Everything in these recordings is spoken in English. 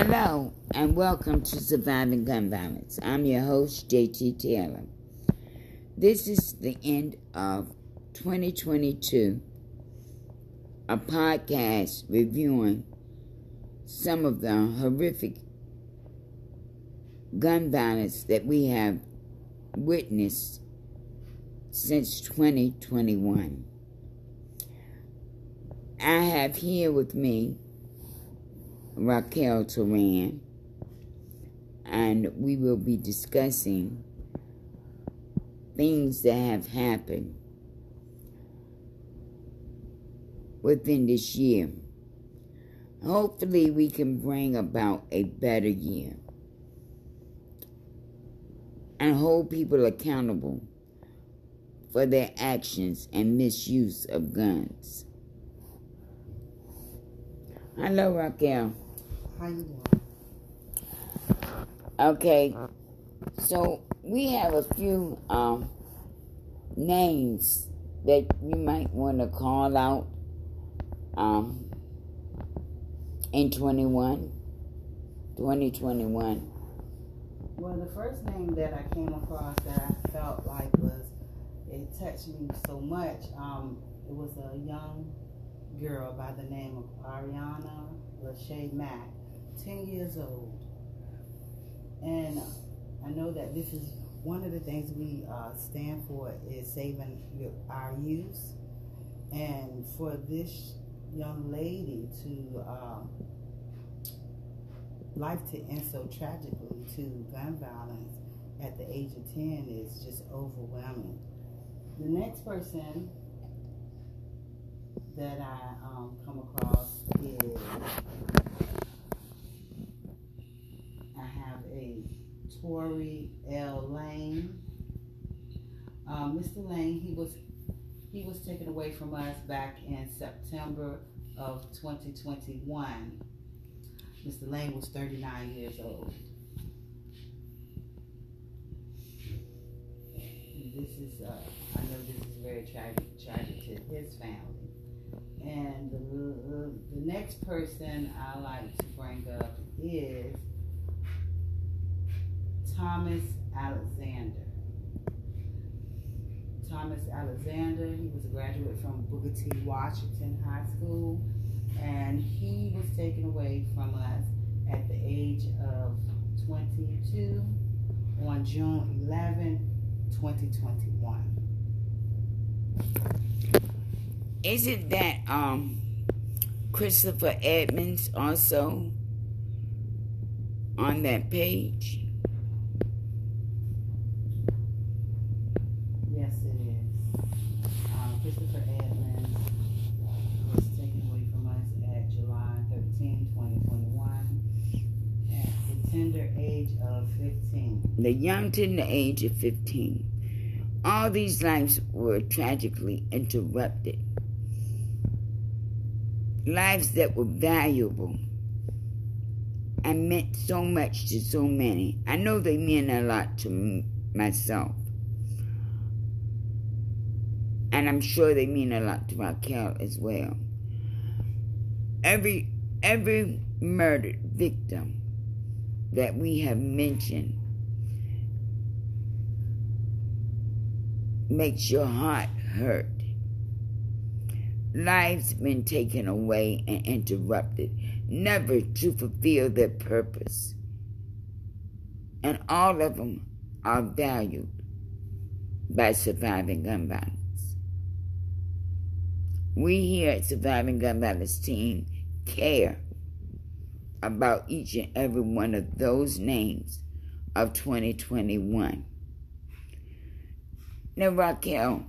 Hello, and welcome to Surviving Gun Violence. I'm your host, JT Taylor. This is the end of 2022, a podcast reviewing some of the horrific gun violence that we have witnessed since 2021. I have here with me Raquel Turan, and we will be discussing things that have happened within this year. Hopefully, we can bring about a better year and hold people accountable for their actions and misuse of guns. Hello, Raquel. Okay, so we have a few um, names that you might want to call out um, in 21, 2021. Well, the first name that I came across that I felt like was it touched me so much. Um, it was a young girl by the name of Ariana Lachey Mack, 10 years old. And I know that this is one of the things we uh, stand for is saving your, our youth. And for this young lady to um, life to end so tragically to gun violence at the age of 10 is just overwhelming. The next person that I um, come across is I have a Tory L. Lane. Um, Mr. Lane, he was he was taken away from us back in September of 2021. Mr. Lane was 39 years old. This is, uh, I know this is very tragic, tragic to his family. And the, the next person I like to bring up is Thomas Alexander. Thomas Alexander, he was a graduate from Booker T. Washington High School, and he was taken away from us at the age of 22 on June 11, 2021. Isn't that um Christopher Edmonds also on that page? Yes, it is. Um, Christopher Edmonds was taken away from us at July 13, 2021, at the tender age of 15. The young to the age of 15. All these lives were tragically interrupted. Lives that were valuable and meant so much to so many. I know they mean a lot to myself. And I'm sure they mean a lot to Raquel as well. Every every murdered victim that we have mentioned makes your heart hurt. Lives been taken away and interrupted, never to fulfill their purpose. And all of them are valued by surviving gun violence. We here at Surviving Gun Violence Team care about each and every one of those names of 2021. Now, Raquel,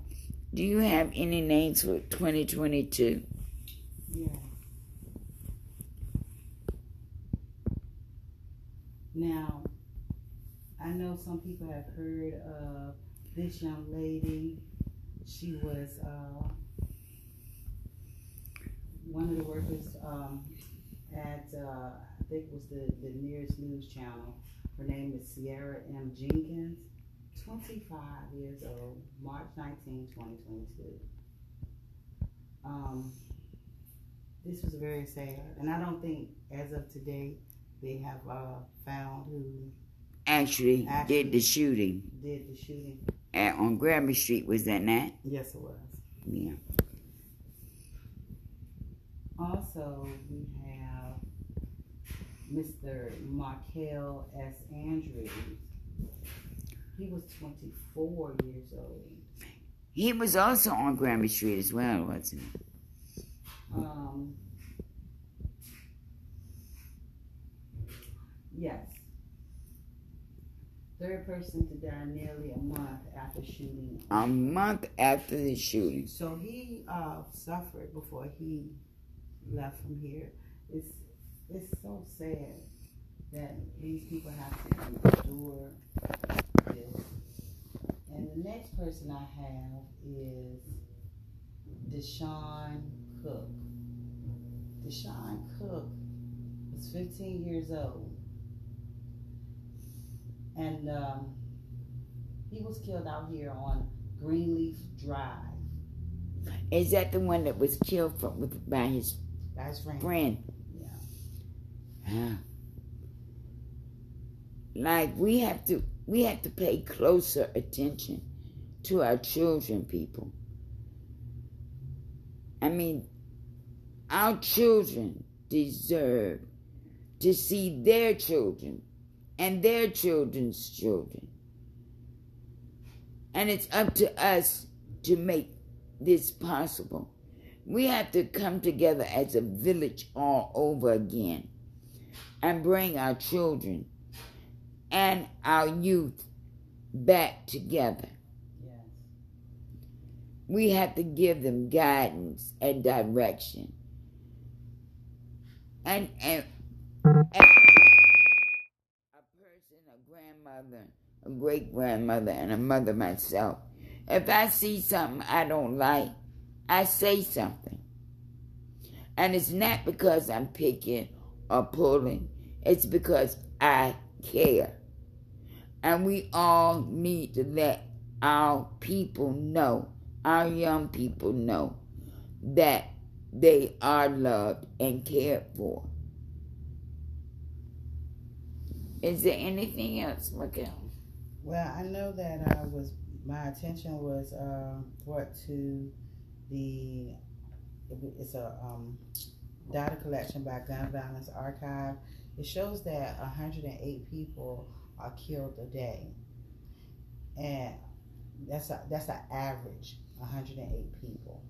do you have any names for 2022? Yeah. Now, I know some people have heard of this young lady. She was uh, one of the workers um, at, uh, I think it was the, the nearest news channel. Her name is Sierra M. Jenkins, 25 years old, March 19, 2022. Um, this was very sad, and I don't think, as of today, they have uh, found who actually, Actually. did the shooting did the shooting. at, on Granby Street. Was that not? Yes, it was. Yeah. Also, we have Mr. Markel S. Andrews. He was 24 years old. He was also on Granby Street as well, wasn't he? Um, yes. Third person to die nearly a month after shooting. A month after the shooting. So he uh, suffered before he left from here. It's it's so sad that these people have to endure this. And the next person I have is Deshaun Cook. Deshaun Cook was 15 years old. And um, he was killed out here on Greenleaf Drive. Is that the one that was killed from, with, by his That's right. friend? Yeah. Huh. Like we have to, we have to pay closer attention to our children, people. I mean, our children deserve to see their children and their children's children. And it's up to us to make this possible. We have to come together as a village all over again and bring our children and our youth back together. Yes. We have to give them guidance and direction. And, and, and a person, a grandmother, a great grandmother, and a mother myself, if I see something I don't like, I say something. And it's not because I'm picking or pulling, it's because I care. And we all need to let our people know, our young people know, that they are loved and cared for. Is there anything else, Miguel? Well, I know that I was my attention was uh, brought to the it's a um, data collection by Gun Violence Archive. It shows that 108 people are killed a day, and that's a that's an average 108 people.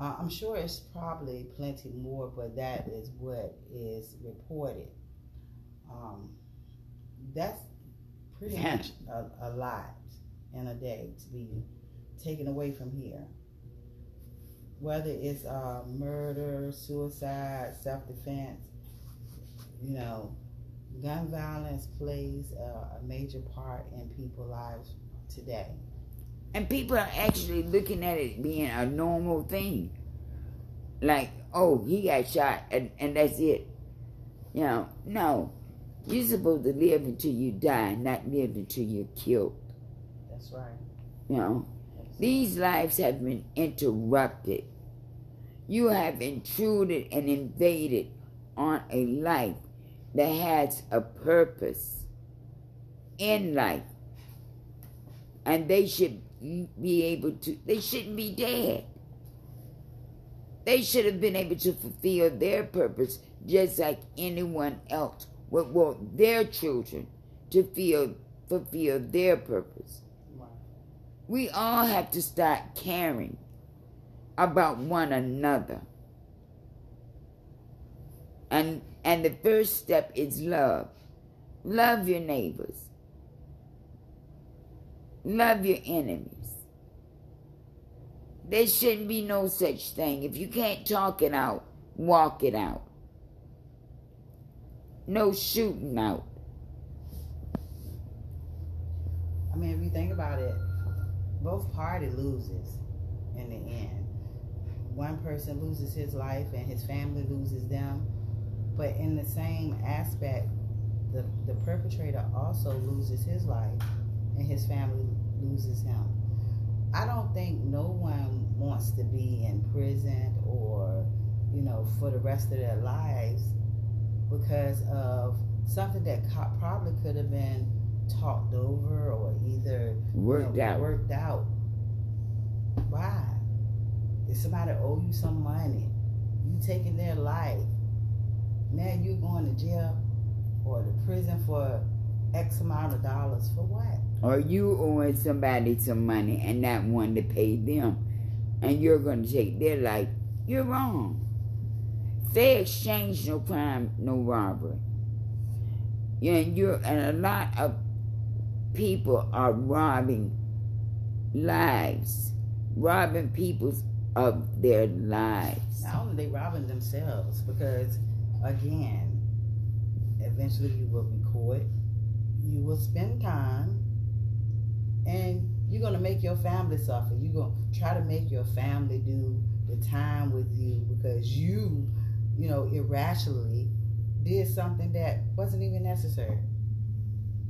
Uh, I'm sure it's probably plenty more, but that is what is reported. Um, that's pretty much a, a lot in a day to be taken away from here. Whether it's uh, murder, suicide, self defense, you know, gun violence plays a, a major part in people's lives today. And people are actually looking at it being a normal thing. Like, oh, he got shot and, and that's it. You know, no. You're supposed to live until you die, not live until you're killed. That's right. You know, these lives have been interrupted. You have intruded and invaded on a life that has a purpose in life. And they should be able to, they shouldn't be dead. They should have been able to fulfill their purpose just like anyone else would want their children to feel, fulfill their purpose. We all have to start caring about one another. And and the first step is love. Love your neighbors. Love your enemies. There shouldn't be no such thing. If you can't talk it out, walk it out. No shooting out. I mean, if you think about it, both party loses in the end. One person loses his life and his family loses them. But in the same aspect, the, the perpetrator also loses his life and his family loses him. I don't think no one wants to be in prison or, you know, for the rest of their lives because of something that co- probably could have been talked over or either Worked you know, out. Worked out. Why? If somebody owe you some money, you taking their life, now you going to jail or to prison for X amount of dollars for what? Or you owing somebody some money and not wanting to pay them, and you're going to take their life. You're wrong. Fair exchange, no crime, no robbery. Yeah, and you're and a lot of people are robbing lives, robbing people of their lives. Not only they robbing themselves, because again, eventually you will be caught. You will spend time, and you're gonna make your family suffer. You're gonna try to make your family do the time with you because you, you know, irrationally did something that wasn't even necessary.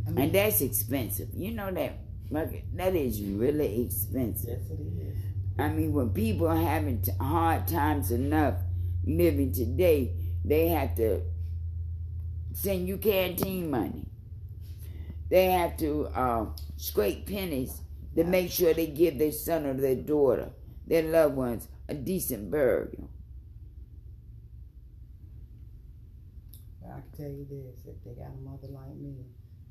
I mean, And that's expensive. You know that like, that is really expensive. yes, it is. I mean, when people are having hard times enough living today, they have to send you canteen money. They have to uh, scrape pennies to make sure they give their son or their daughter, their loved ones, a decent burial. I can tell you this: if they got a mother like me,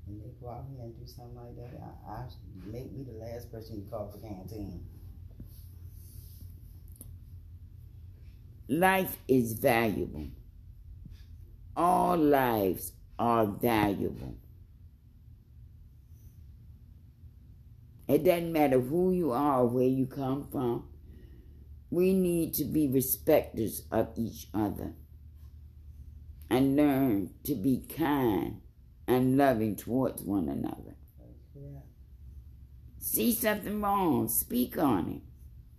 and they go out here and do something like that, I, I make me the last person you call for canteen. Life is valuable. All lives are valuable. It doesn't matter who you are or where you come from. We need to be respecters of each other and learn to be kind and loving towards one another. Yeah. See something wrong, speak on it.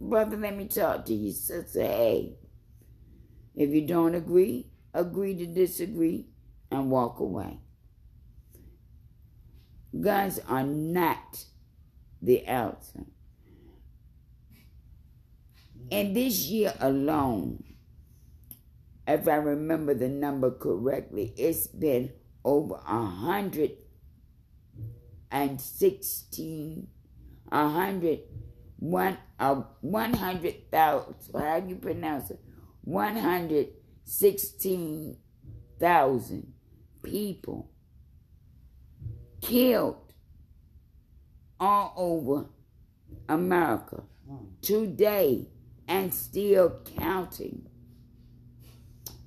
Brother, let me talk to you. Sister, hey. If you don't agree, agree to disagree and walk away. Guns are not the answer. And this year alone, if I remember the number correctly, it's been over a hundred and sixteen, a hundred, one, uh, one hundred thousand, how do you pronounce it? One hundred sixteen thousand people killed all over America today and still counting.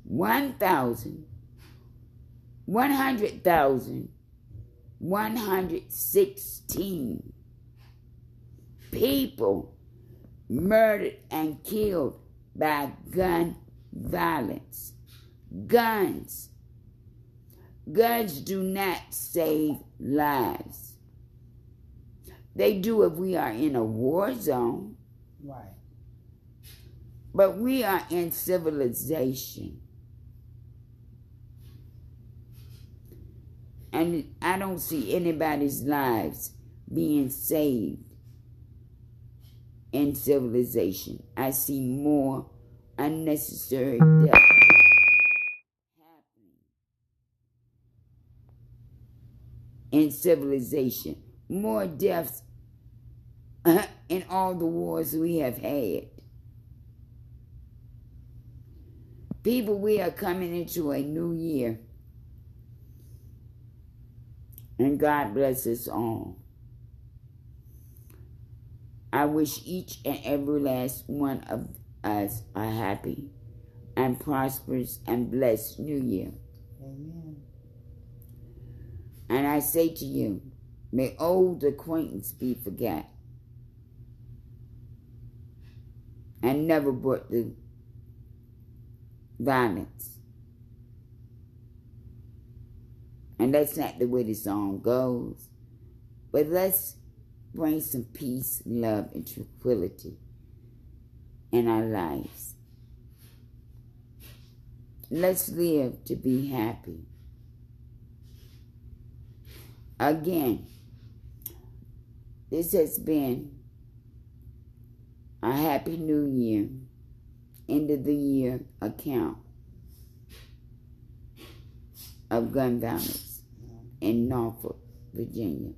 1,000, 100,000, 116 people murdered and killed by gun violence. Guns. Guns do not save lives. They do if we are in a war zone. Right. But we are in civilization. And I don't see anybody's lives being saved in civilization. I see more unnecessary death in civilization. More deaths uh-huh, in all the wars we have had. People, we are coming into a new year. And God bless us all. I wish each and every last one of us a happy and prosperous and blessed new year. Amen. And I say to you, may old acquaintance be forgot and never brought the violence. And that's not the way the song goes. But let's bring some peace, love, and tranquility in our lives. Let's live to be happy. Again, this has been a happy new year, end of the year account. of gun violence in Norfolk, Virginia.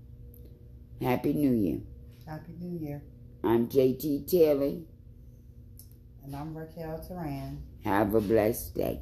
Happy New Year. Happy New Year. I'm JT Taylor. And I'm Raquel Turan. Have a blessed day.